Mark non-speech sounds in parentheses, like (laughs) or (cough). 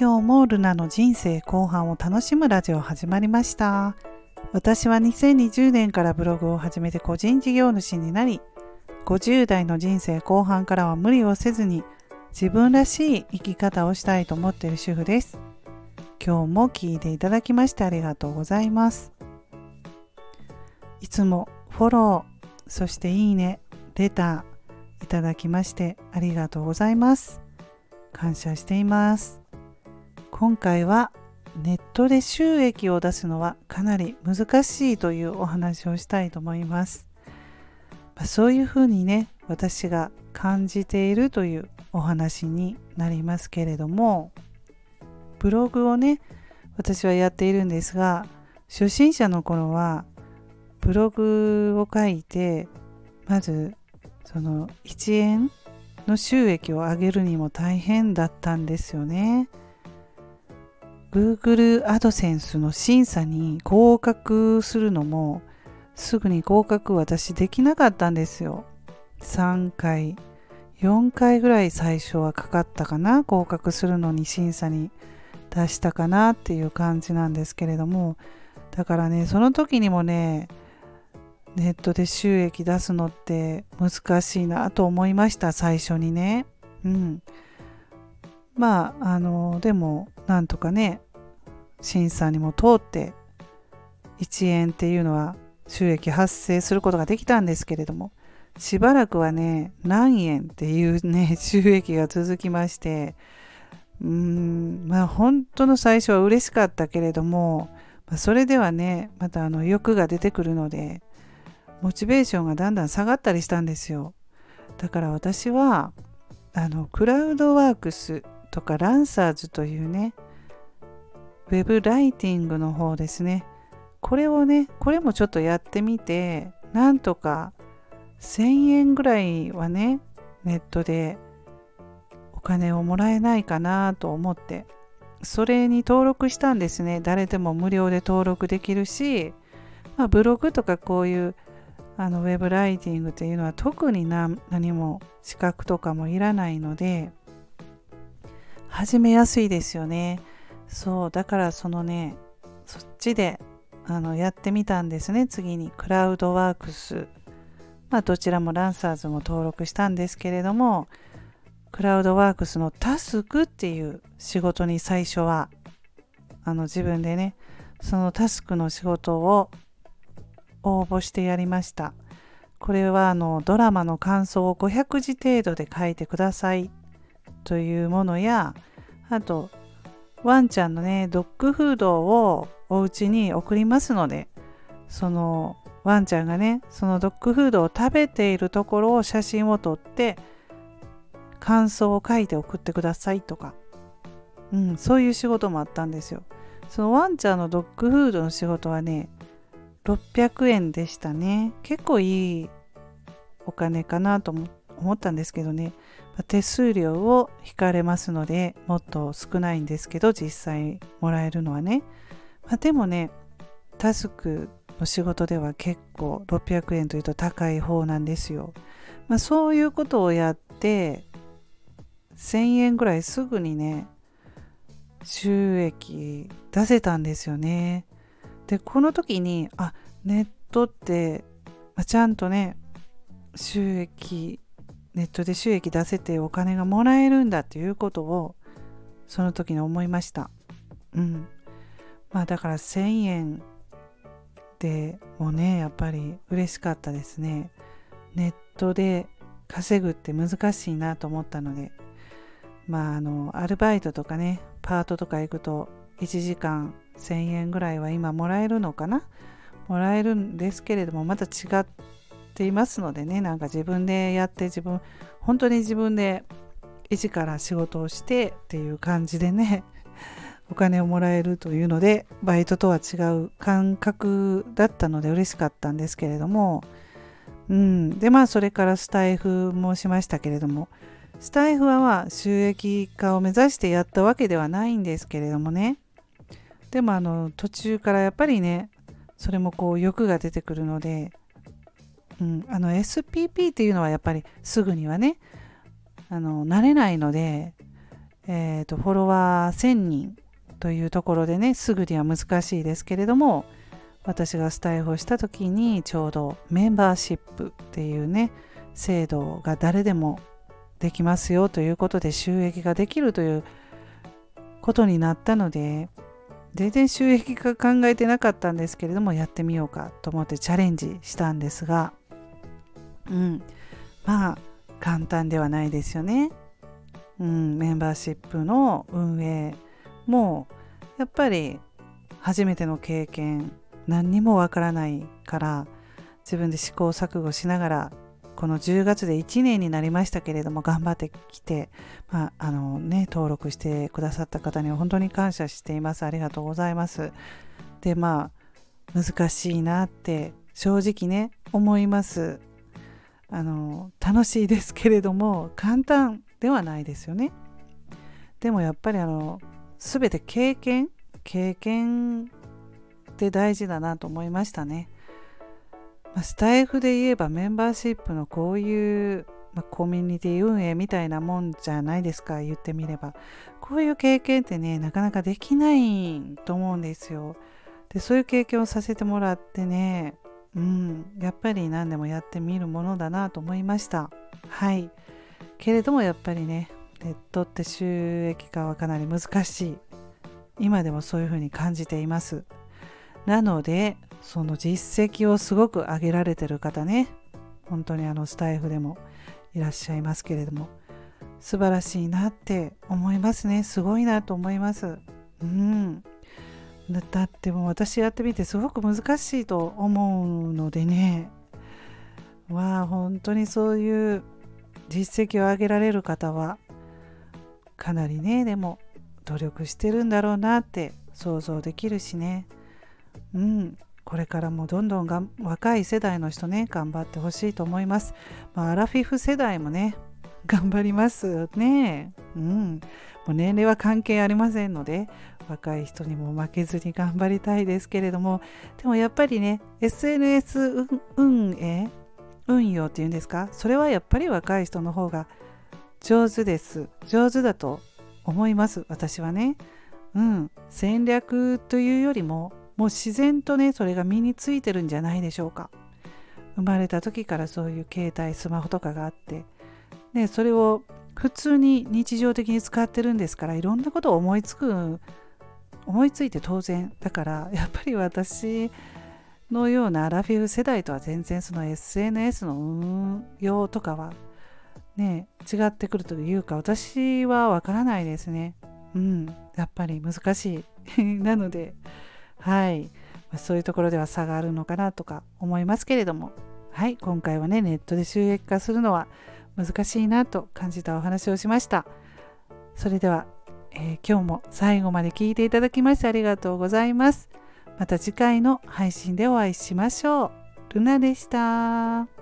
今日もルナの人生後半を楽しむラジオ始まりました。私は2020年からブログを始めて個人事業主になり50代の人生後半からは無理をせずに自分らしい生き方をしたいと思っている主婦です。今日も聞いていただきましてありがとうございます。いつもフォローそしていいねレターいただきましてありがとうございます。感謝しています。今回はネットで収益を出すのはかなり難しいというお話をしたいと思います、まあ、そういうふうにね私が感じているというお話になりますけれどもブログをね私はやっているんですが初心者の頃はブログを書いてまずその1円の収益を上げるにも大変だったんですよね。Google AdSense の審査に合格するのもすぐに合格私できなかったんですよ。3回、4回ぐらい最初はかかったかな合格するのに審査に出したかなっていう感じなんですけれども。だからねその時にもねネットで収益出すのって難しいなと思いました最初にね。うん。まああのでもなんとかね審査にも通って1円っていうのは収益発生することができたんですけれどもしばらくはね何円っていうね (laughs) 収益が続きましてうーんまあ本当の最初は嬉しかったけれども、まあ、それではねまたあの欲が出てくるのでモチベーションがだんだん下がったりしたんですよ。だから私はあのクラウドワークスとかランサーズというねウェブライティングの方ですね。これをねこれもちょっとやってみてなんとか1000円ぐらいはねネットでお金をもらえないかなと思ってそれに登録したんですね。誰でも無料で登録できるし、まあ、ブログとかこういうあのウェブライティングっていうのは特に何も資格とかもいらないので始めやすいですよね。そうだからそのねそっちであのやってみたんですね。次にクラウドワークス。まあどちらもランサーズも登録したんですけれどもクラウドワークスのタスクっていう仕事に最初はあの自分でねそのタスクの仕事を応募してやりました。これはあのドラマの感想を500字程度で書いてください。というものやあとワンちゃんのねドッグフードをお家に送りますのでそのワンちゃんがねそのドッグフードを食べているところを写真を撮って感想を書いて送ってくださいとか、うん、そういう仕事もあったんですよ。そのワンちゃんのドッグフードの仕事はね600円でしたね。結構いいお金かなと思ったんですけどね。手数料を引かれますのでもっと少ないんですけど実際もらえるのはね、まあ、でもねタスクの仕事では結構600円というと高い方なんですよ、まあ、そういうことをやって1000円ぐらいすぐにね収益出せたんですよね。でこの時にあネットって、ま、ちゃんとね収益ネットで収益出せてお金がもらえるんだっていうことをその時に思いました。うん。まあだから1000円でもねやっぱり嬉しかったですね。ネットで稼ぐって難しいなと思ったので。まああのアルバイトとかねパートとか行くと1時間1000円ぐらいは今もらえるのかな？もらえるんですけれどもまた違っていますのでねなんか自分でやって自分本当に自分で一から仕事をしてっていう感じでね (laughs) お金をもらえるというのでバイトとは違う感覚だったので嬉しかったんですけれどもうん。でまあそれからスタイフもしましたけれどもスタイフはまあ収益化を目指してやったわけではないんですけれどもね。でもあの途中からやっぱりねそれもこう欲が出てくるので、うん、あの SPP っていうのはやっぱりすぐにはねあの慣れないのでえーと、フォロワー1000人というところでねすぐには難しいですけれども私がスタイフをした時にちょうどメンバーシップっていうね制度が誰でもできますよということで収益ができるということになったので全然収益化考えてなかったんですけれどもやってみようかと思ってチャレンジしたんですがうん。まあ簡単ではないですよね。うん、メンバーシップの運営もやっぱり初めての経験何にもわからないから自分で試行錯誤しながらこの10月で1年になりましたけれども頑張ってきて、まあ、あのね登録してくださった方には本当に感謝しています。ありがとうございます。でまあ難しいなって正直ね思います。あの楽しいですけれども簡単ではないですよね。でもやっぱりあの全て経験経験って大事だなと思いましたね、スタイフで言えばメンバーシップのこういう、まあ、コミュニティ運営みたいなもんじゃないですか言ってみれば。こういう経験ってねなかなかできないと思うんですよ。でそういう経験をさせてもらってねうん、やっぱり何でもやってみるものだなと思いました。はい。けれどもやっぱりね、ネットって収益化はかなり難しい。今でもそういうふうに感じています。なので、その実績をすごく上げられてる方ね、本当にあのスタイフでもいらっしゃいますけれども、素晴らしいなって思いますね。すごいなと思います。うん。だっても私やってみてすごく難しいと思うのでね。まあ本当にそういう実績を上げられる方はかなりねでも努力してるんだろうなって想像できるしね。うん。これからもどんどんが若い世代の人ね頑張ってほしいと思います、まあ、アラフィフ世代もね頑張りますね。うん。もう年齢は関係ありませんので若い人にも負けずに頑張りたいですけれどもでもやっぱりね SNS 運営運用っていうんですかそれはやっぱり若い人の方が上手です。上手だと思います私はね。うん。戦略というよりももう自然とねそれが身についてるんじゃないでしょうか。生まれた時からそういう携帯スマホとかがあってねそれを普通に日常的に使ってるんですからいろんなことを思いつく思いついて当然だからやっぱり私のようなアラフィフ世代とは全然その SNS の運用とかはね違ってくるというか私はわからないですね。うん。やっぱり難しい。(laughs) なのではい。そういうところでは差があるのかなとか思いますけれども。はい。今回はねネットで収益化するのは難しいなと感じたお話をしました。それではえ、今日も最後まで聞いていただきましてありがとうございます。また次回の配信でお会いしましょう。ルナでした。